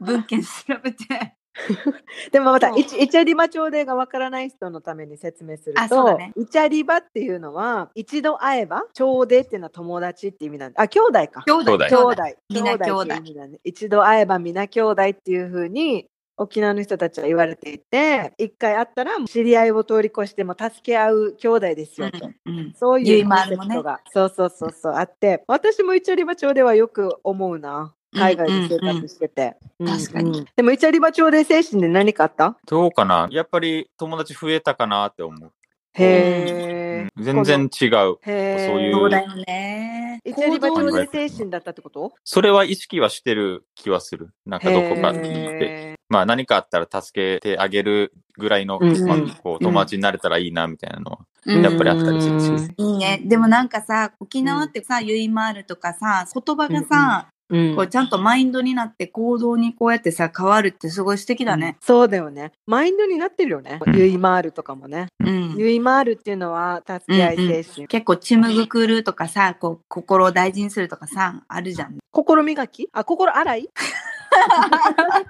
文献調べて。でもまた、イチイチャリバ町でがわからない人のために説明すると、あそうだねイチャリバっていうのは、一度会えば、町でっていうのは友達って意味なんだ。あ、兄弟か。兄弟。兄弟兄弟。兄弟一度会えば皆兄弟っていうふうに、沖縄の人たちは言われていて、一回会ったら知り合いを通り越しても助け合う兄弟ですよと。うんうんそういうコンセプトが、そうそうそうそうあって、私もイチャリバ町ではよく思うな。海外で生活してて。確かにうんでもイチャリバ町で精神で何かあった？どうかなやっぱり友達増えたかなって思う。へー。全然違う。そういうそうだよね。イチャリバ町で精神だったってこと？それは意識はしてる気はする。なんかどこかに行って。へまあ何かあったら助けてあげるぐらいの、友達になれたらいいなみたいなのは、うんやっぱりあったりするし。いいね。でもなんかさ、沖縄ってさ、ゆいまーるとかさ、言葉がさ、うんこうちゃんとマインドになって行動にこうやってさ、変わるってすごい素敵だね。そうだよね。マインドになってるよね。うんゆいまーるとかもね。うん。ゆいまーるっていうのは助け合い精神。結構ちむぐくるとかさ、こう心を大事にするとかさ、あるじゃん。心磨き？あ、心洗い？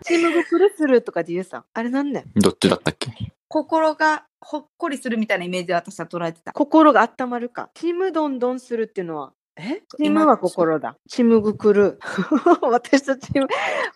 チームグクルするとかで言うさ。あれなんねん。どっちだったっけ？心がほっこりするみたいなイメージで私は捉えてた。心が温まるか。チームどんどんするっていうのは、えチームは心だ。チームグクル。私たち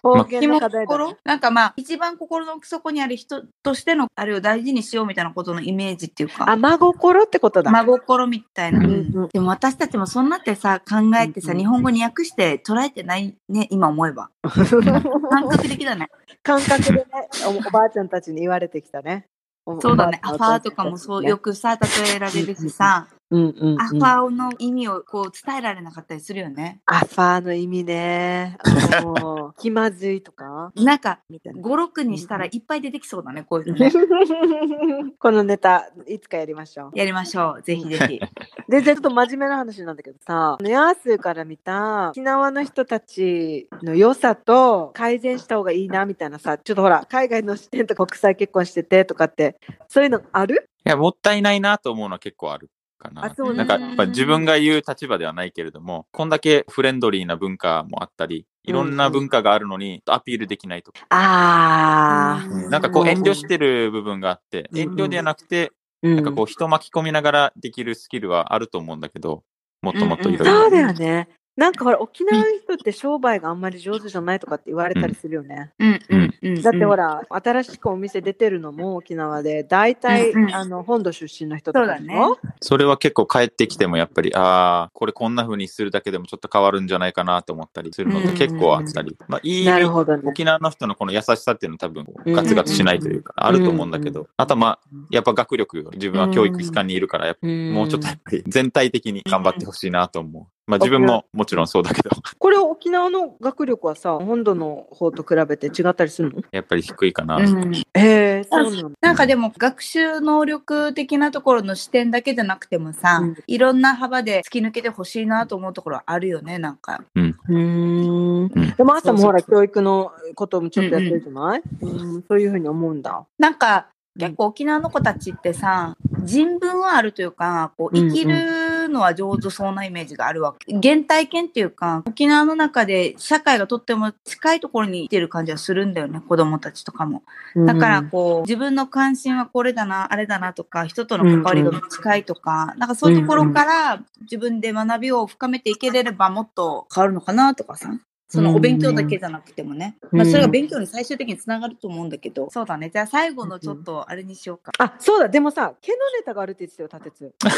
方言の課題だ、心？なんかまあ、一番心の奥底にある人としての、あれを大事にしようみたいなことのイメージっていうか。あ、真心ってことだ。真心みたいな、うんうんうんでも私たちもそんなってさ考えてさ、うんうん日本語に訳して捉えてないね今思えば 感覚的だね感覚でねお、おばあちゃんたちに言われてきたね。おそうだねアファーとかもそうねよくさ例えられるしさ、うんうんうんアファーの意味をこう伝えられなかったりするよねアファーの意味ね。もう気まずいとか？なんかみたいな。56にしたらいっぱい出てきそうだねこういうのね このネタ、いつかやりましょう。やりましょうぜひぜひ で、ちょっと真面目な話なんだけどさ、ヤースーから見た沖縄の人たちの良さと改善した方がいいなみたいなさ、ちょっとほら、海外の視点と国際結婚しててとかって、そういうのある？いや、もったいないなと思うのは結構あるかな。なんか、やっぱ自分が言う立場ではないけれども、こんだけフレンドリーな文化もあったり、いろんな文化があるのにアピールできないとか。あうんなんかこう遠慮してる部分があって、うん遠慮ではなくて、ー。なんかこう人巻き込みながらできるスキルはあると思うんだけど、もっともっといろいろ。そうだよね。なんかほら、沖縄の人って商売があんまり上手じゃないとかって言われたりするよね。うんうんうん。だってほら、新しくお店出てるのも沖縄で、大体、うんうん。あの、本土出身の人とかそうだね。それは結構帰ってきてもやっぱり、ああ、これこんな風にするだけでもちょっと変わるんじゃないかなと思ったりするのって結構あったり。まあいい意味、なるほどね。沖縄の人のこの優しさっていうのは多分うん。ガツガツしないというか、あると思うんだけうんど、あとはまあ、やっぱ学力、自分は教育機関にいるから、やっぱももうちょっとやっぱり全体的に頑張ってほしいなと思う。まあ自分ももちろんそうだけど、これ沖縄の学力はさ、本土の方と比べて違ったりするの？やっぱり低いかな。うん。へえ、そうなんだ。なんかでも学習能力的なところの視点だけじゃなくてもさ、うん。いろんな幅で突き抜けてほしいなと思うところあるよね、なんか。うーん。ん。でも朝もほら、教育のこともちょっとやってるじゃない、うん。そういうふうに思うんだ。なんか結構沖縄の子たちってさ、人文はあるというか、こう生きるのは上手そうなイメージがあるわけ。原体験っていうか、沖縄の中で社会がとっても近いところにいてる感じはするんだよね、子供たちとかも。だからこう、自分の関心はこれだな、あれだなとか、人との関わりが近いとか、なんかそういうところから自分で学びを深めていければもっと変わるのかなとかさ。そのお勉強だけじゃなくてもね。うんまあそれが勉強に最終的につながると思うんだけど。そうだね。じゃあ最後のちょっとあれにしようか。あ、そうだ、でもさ、毛のネタがあるって言ってたよ、立つ。最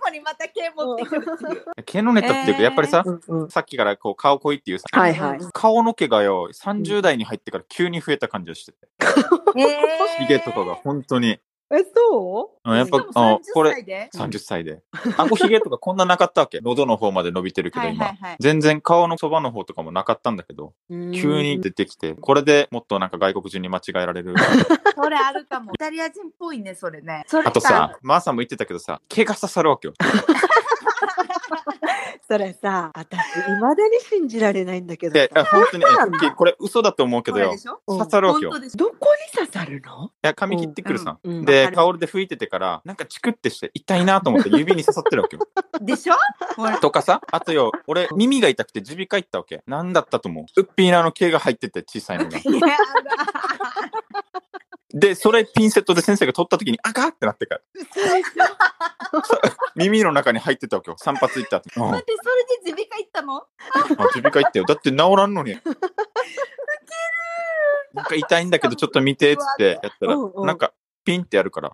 後にまた毛持ってくるっていう。毛のネタっていうか、やっぱりさ、うんうん。さっきからこう顔濃いっていうさ、はいはい。顔の毛がよ、30代に入ってから急に増えた感じがしてて、えヒゲとかが本当に。え、そう？うんやっぱしかもあこ30れ歳で？30歳で。顎ひげとかこんななかったわけ？喉の方まで伸びてるけど今。はいはいはい全然顔のそばの方とかもなかったんだけど、急に出てきて、これでもっとなんか外国人に間違えられる。それあるかも。イタリア人っぽいね、それね。それあとさ、マーさんも言ってたけどさ、毛が刺さるわけよ。それさ、私、未だに信じられないんだけどで、さあ本当に、えこれ嘘だと思うけどよ刺さるわけよ。どこに刺さるの？や、髪切ってくるさ。うんうんで、タオルで拭いててから、なんかチクってして痛いなと思って指に刺さってるわけよ。でしょ？とかさ、あとよ、俺、耳が痛くて耳鼻科行ったわけ。なんだったと思う？ウッピーナの毛が入ってて小さいのが。で、それピンセットで先生が取った時に、あかってなってから。耳の中に入ってたわけよ。散髪行った後。うん、あ待って、それで耳鼻科行ったの？耳鼻科行ったよ。だって治らんのに。なんか痛いんだけど、ちょっと見てっつってやったらうんう、んなんかピンってやるから。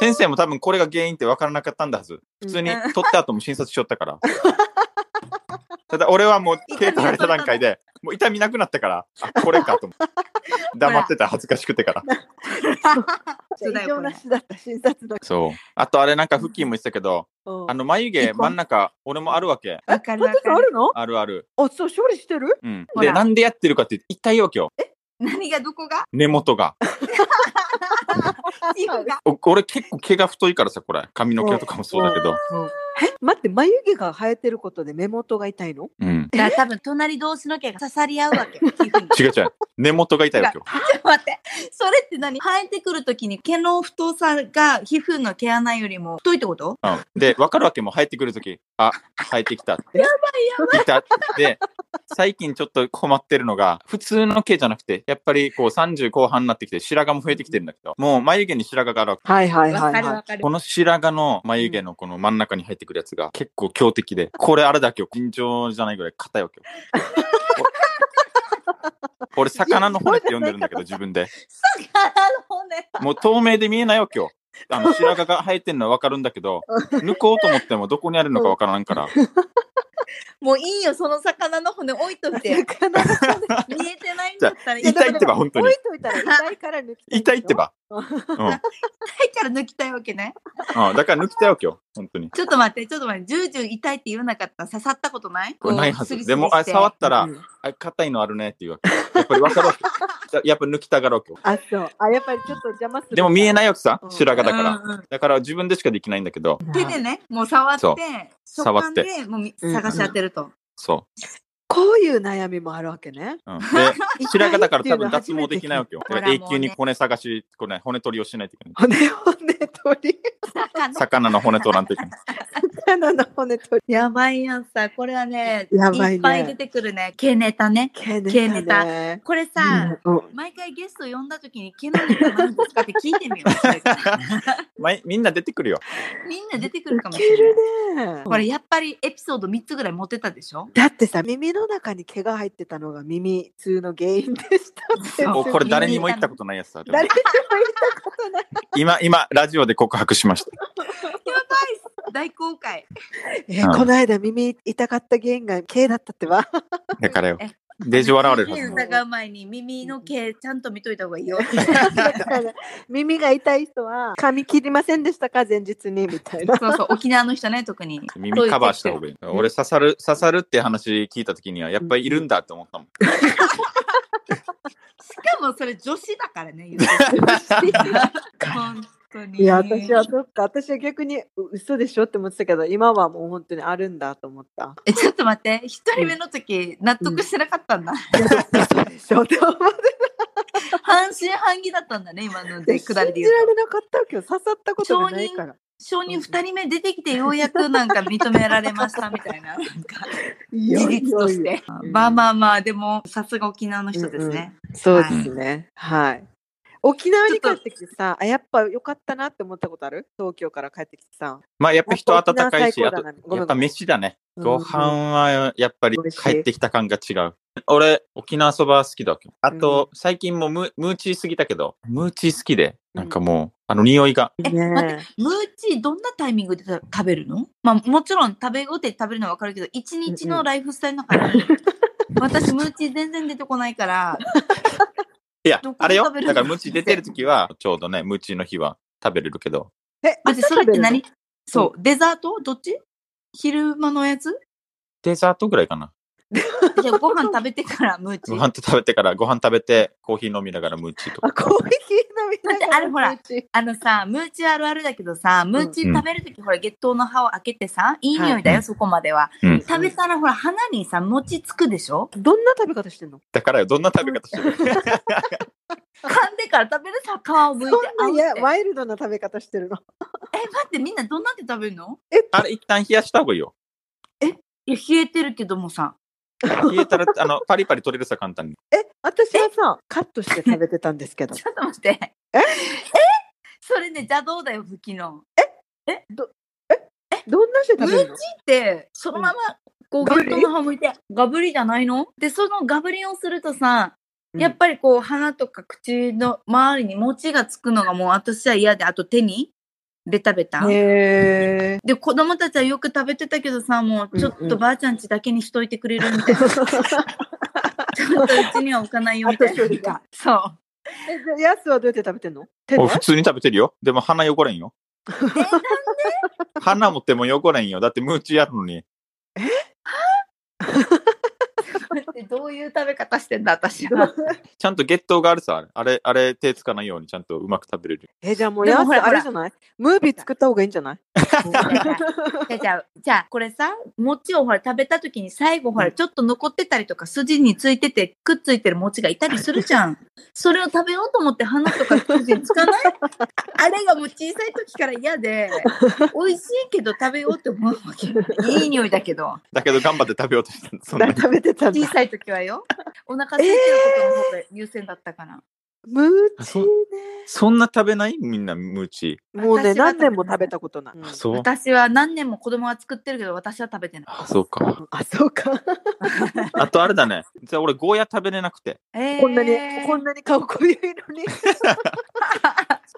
先生も多分これが原因って分からなかったんだはず。普通に取った後も診察しよったから。ただ俺はもう毛取られた段階で、もう痛みなくなったから、あ、これかと思って。黙ってたら恥ずかしくてから。じゃあ異常なしだった、診察の。そう。あとあれなんか、フッキーも言ってたけど、うんあの眉毛真ん中、俺もあるわけ。わかるわ私かる。あるの？あるある。あ、そう、処理してる？うん。で、なんでやってるかって言って痛いわけよ。何がどこが？根元が。俺結構毛が太いからさ、これ。髪の毛とかもそうだけど。え待って、眉毛が生えてることで目元が痛いの？うん。だから多分隣同士の毛が刺さり合うわけ。違う違う。根元が痛いわけよ。ちょっと待って。それって何？生えてくるときに毛の太さが皮膚の毛穴よりも太いってこと？うん。で、わかるわけも生えてくるとき、あ、生えてきた。やばいやばい。いた。で、最近ちょっと困ってるのが、普通の毛じゃなくて、やっぱりこう30後半になってきて白髪も増えてきてるんだけど、もう眉毛に白髪があるわけ。はいはいわはいはかるわかるこ。の白髪の眉毛のこの真ん中に入ってくるやつが結構強敵で、これあれだけよ、尋常じゃないぐらい硬いわけよ。俺、魚の骨って呼んでるんだけど、自分で。魚の骨。もう透明で見えないわけよ。あの白髪が生えてるのはわかるんだけど、抜こうと思ってもどこにあるのかわからんから。もういいよ、その魚の骨置いといい。て。見えてないんだったら痛いってば本当に置いといたら痛いから抜き。痛いって。ば。うん。痛いから抜きたいわけね。うん、だから抜きたいわけよ。本当に。ちょっと待って、ちょっと待って。ジュージュー痛いって言わなかったら刺さったことない？これないはず。でも、あ触ったら、うんあ、硬いのあるねっていうわけ。やっぱりわかるわけ。じゃあやっぱ抜きたがるわけよ。あ、そう。あ、やっぱりちょっと邪魔する。でも見えないわけさう、ん白髪だから。だから自分でしかできないんだけど、手でね、もう触って触触ってでもうみ探し当てると。そこういう悩みもあるわけね。う。うん、で、白髪だから多分脱毛できないわけよ。ほらもうね永久に骨探し、これ、骨取りをしないといけない。骨骨取り？魚魚の骨取らんといけない。魚の骨取り。やばいやんさ、これはね、やばいねいっぱい出てくるね。毛ネタね。毛毛ネタね。これさ、うんうん毎回ゲスト呼んだ時に毛のネタなんですかって聞いてみよう。みんな出てくるよ。みんな出てくるかもしれない。るね。これやっぱりエピソード3つぐらい持ってたでしょ？だってさ、耳の中に毛が入ってたのが耳痛の原因でしたもうこれ誰にも言ったことないやつさ。でも誰にも言ったことない。今、今、ラジオで告白しました。大公開。えうんこの間耳痛かった原因が毛だったってば。だからよえ。デジ笑われるは。疑う前に耳の毛ちゃんと見といた方がいいよ。耳が痛い人は髪切りませんでしたか？前日にみたいな。そうそう、沖縄の人ね、特に。耳カバーした方がいい。俺刺さる、刺さるって話聞いたときには、やっぱりいるんだって思ったもん。しかもそれ女子だからね、本当に。いや、私はそっか、私は逆にう嘘でしょって思ってたけど、今はもう本当にあるんだと思った。え、ちょっと待って、一人目の時、納得してなかったんだ。嘘でしょって思って半信半疑だったんだね、今ので、信じ下りで言うと。られなかったわけど、刺さったことがないから。承認二人目出てきてようやくなんか認められましたみたいな、なんかい事実として。うんまあまあまあ、でも、さすが沖縄の人ですね。そうですね。はい。沖縄に帰ってきてさ、あ、やっぱ良かったなって思ったことある？東京から帰ってきてさ。まあやっぱ人温かいし、あとやっぱ飯だね。うんご飯はやっぱり帰ってきた感が違う。俺、沖縄そば好きだわけ。あと、最近もムムーチーすぎたけど、ムーチー好きで、なんかもう、あの匂いが。えね待ってムーチーどんなタイミングで食べるの？まあもちろん食べごて食べるのはわかるけど、一日のライフスタイルの中で、私ムーチー全然出てこないから、いやあれよ。だから、ムチ出てる時は、ちょうどね、ムチの日は食べれるけど、え、待って、それって何？そう、デザート？どっち？昼間のやつ？デザートぐらいかな。じゃあご飯食べてからムーチ？ご。飯と食べてから、ご飯食べて、コーヒー飲みながらムチとか。コーヒー飲みながらあれほらあのさ、ムーチあるあるだけどさ、ムーチ食べるとき、ほら、月桃の葉を開けてさ、い。い匂いだよ、はいそこまでは。うん。食べたら、ほら、鼻にさ、餅つくでしょ？どんな食べ方してんの？だからよ、どんな食べ方してる噛んでから食べるさ、皮を剥いてそんな、いや、あワイルドな食べ方してるの。え、待って、みんなどんなんで食べるの？あれ、一旦冷やした方がいいよ。いや、冷えてるけどもさ。冷えたら、あの、パリパリ取れるさ、簡単に。え、私はさ、カットして食べてたんですけどち。ょっと待って。え？え？それね、邪道だよ、吹きの。どんなして食べるの？って、そのまま、こう、ガブリ？の葉剥いて、ガブリじゃないの？で、そのガブリをするとさ、やっぱりこう、鼻とか口の周りに餅がつくのがもう私は嫌で、あと手に？ベタベタ。へで、子供たちはよく食べてたけどさ、もうちょっうんうんとばあちゃんちだけにしといてくれるみたいな。ちょっとうちには置かないよみたいな。そう。え、じゃあ、ヤスはどうやって食べてんの？普通に食べてるよ。でも鼻汚れんよ。鼻も手も汚れんよ。だってムーチやるのに。こどういう食べ方してんだ、私は。ちゃんと月桃があるさ。あれ、あれ手つかないようにちゃんとうまく食べれる。え、じゃあもうヤスでもほらあれじゃない？ムービー作った方がいいんじゃない？じゃあじゃこれさ、餅をほら食べた時に最後ほら、ちょっと残ってたりとか、筋についてて、くっついてる餅がいたりするじゃん。それを食べようと思って鼻とか筋につかない？あれがもう小さい時から嫌で、美味しいけど食べようって思うわけ。いい匂いだけど。だけど頑張って食べようとしたんだ。そんなに。食べてたんだ小。さい時はよ。お腹空いてることの方が優先だったから。ムーチね。そんな食べない？みんなムーチ。もうね、何年も食べたことない。う。私は何年も子供が作ってるけど、私は食べてない。あ、そうか。あ、そうか。あとあれだね。じゃあ俺ゴーヤ食べれなくて。えーこんなに、こんなに顔濃いのに。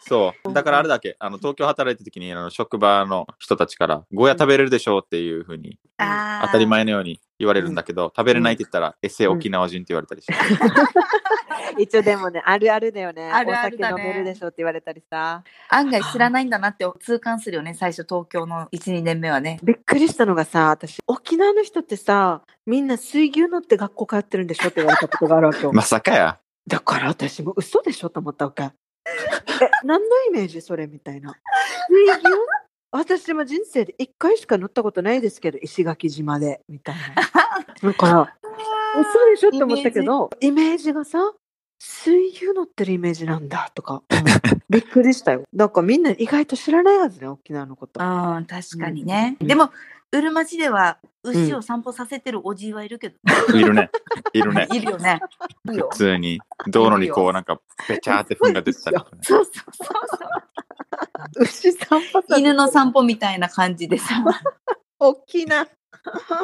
そう。だからあれだけ、あの、東京働いた時に、あの、職場の人たちから、ゴーヤ食べれるでしょうっていうふうに、当たり前のように言われるんだけど、食べれないって言ったら、エセ沖縄人って言われたりして。一応でもね、あるあるだよね。あるあるだねお酒飲めるでしょって言われたりさ。案外知らないんだなって痛感するよね、最初東京の1、2年目はね。びっくりしたのがさ、私、沖縄の人ってさ、みんな水牛乗って学校通ってるんでしょって言われたことがあるわけよ。まさかや。だから私も嘘でしょと思ったわけ。え、何のイメージそれみたいな。水牛？私も人生で一回しか乗ったことないですけど、石垣島で、みたいな。だから、嘘でしょって思ったけど、イメージがさ、水牛乗ってるイメージなんだとか、うんびっくりしたよ。なんかみんな意外と知らないはずね、沖縄のこと。うん、確かにね。うんでも、うるま市では牛を散歩させてるおじいはいるけど、いるね。いるね。いるよね。普通に、道路にこう、なんか、べちゃーって糞が出てたりとかね。そうそうそう牛散歩そう。犬の散歩みたいな感じでさ、沖縄。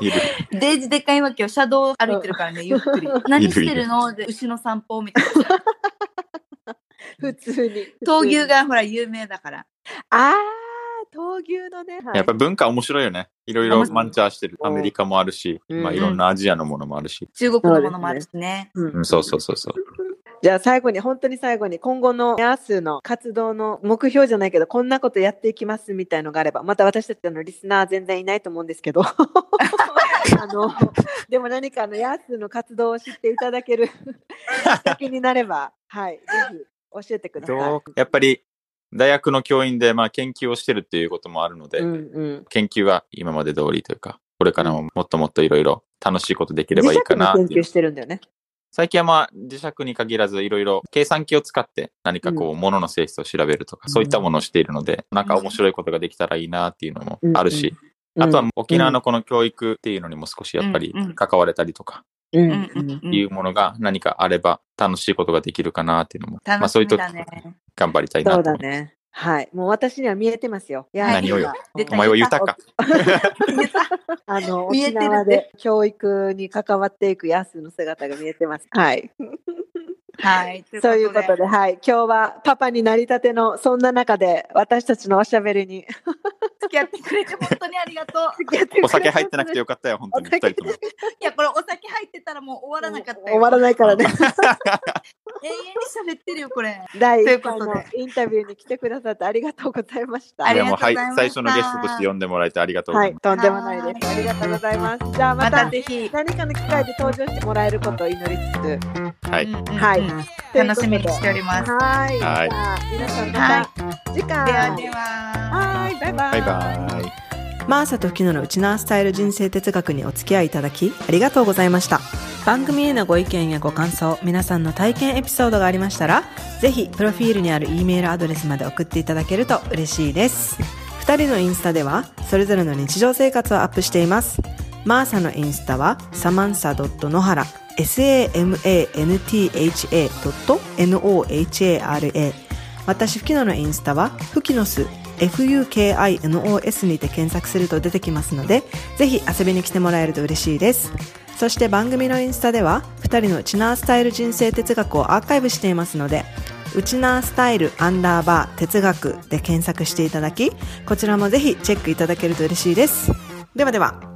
いる。デージでかいわけよ。車道を歩いてるからね、ゆっくり。何してるの？で、牛の散歩みたいな。普通に。闘牛がほら有名だから。あー、闘牛のね。やっぱり文化面白いよね。いろいろマンチャーしてる。アメリカもあるし、うんまあいろんなアジアのものもあるし。中国のものもあるしね。うんうん、そうそうそうそう。じゃあ最後に、本当に最後に、今後のヤースの活動の目標じゃないけど、こんなことやっていきますみたいのがあれば、また私たちのリスナー全然いないと思うんですけど、あの、でも何かあのヤースの活動を知っていただけるきっかけになれば、はい、ぜひ教えてください。どう？やっぱり、大学の教員で、まあ研究をしてるっていうこともあるので、うんうん。研究は今まで通りというか、これからももっともっといろいろ楽しいことできればいいかなっていう。磁石の研究。してるんだよね。最近はまあ磁石に限らずいろいろ計算機を使って何かこう物の性質を調べるとか、そういったものをしているので、なんか面白いことができたらいいなっていうのもあるし、あとは沖縄のこの教育っていうのにも少しやっぱり関われたりとかいうものが何かあれば楽しいことができるかなっていうのも、まあ楽そういうと。頑張りたいなそう。だね。はい。もう私には見えてますよ。ヤース何をよお前は豊か。あの、沖縄で教育に関わっていくヤスの姿が見えてます。はい。はい。そういうことで、はい。今日はパパになりたての、そんな中で私たちのおしゃべりに付き合ってくれて本当にありがとう。お酒入ってなくてよかったよ、本当に。いや、これお酒入ってたらもう終わらなかったよ。終わらないからね。永遠に喋ってるよ、これ。第1というこ回のインタビューに来てくださってありがとうございました。ありいやもうはいがとうございました最初のゲストとして呼んでもらえてありがとうごはいざいます。、とんでもないです。ありがとうございます。じゃあままたたぜひ。何かの機会で登場してもらえることを祈りつつ、はい。はい楽しみにしております。はい。じゃはいあ皆さんまた次回。ではでは。はい、バイバイ。バイバイ。マーサとフキノのウチナースタイル人生哲学にお付き合いいただきありがとうございました。番組へのご意見やご感想、皆さんの体験エピソードがありましたら、ぜひプロフィールにある E メールアドレスまで送っていただけると嬉しいです。二人のインスタでは、それぞれの日常生活をアップしています。マーサのインスタは、サマンサ野原 samantha.nohara 私、フキノのインスタは、フキノス FUKINOS にて検索すると出てきますので、ぜひ遊びに来てもらえると嬉しいです。そして番組のインスタでは、2人のウチナースタイル人生哲学をアーカイブしていますので、ウチナースタイルアンダーバー哲学で検索していただき、こちらもぜひチェックいただけると嬉しいです。ではでは。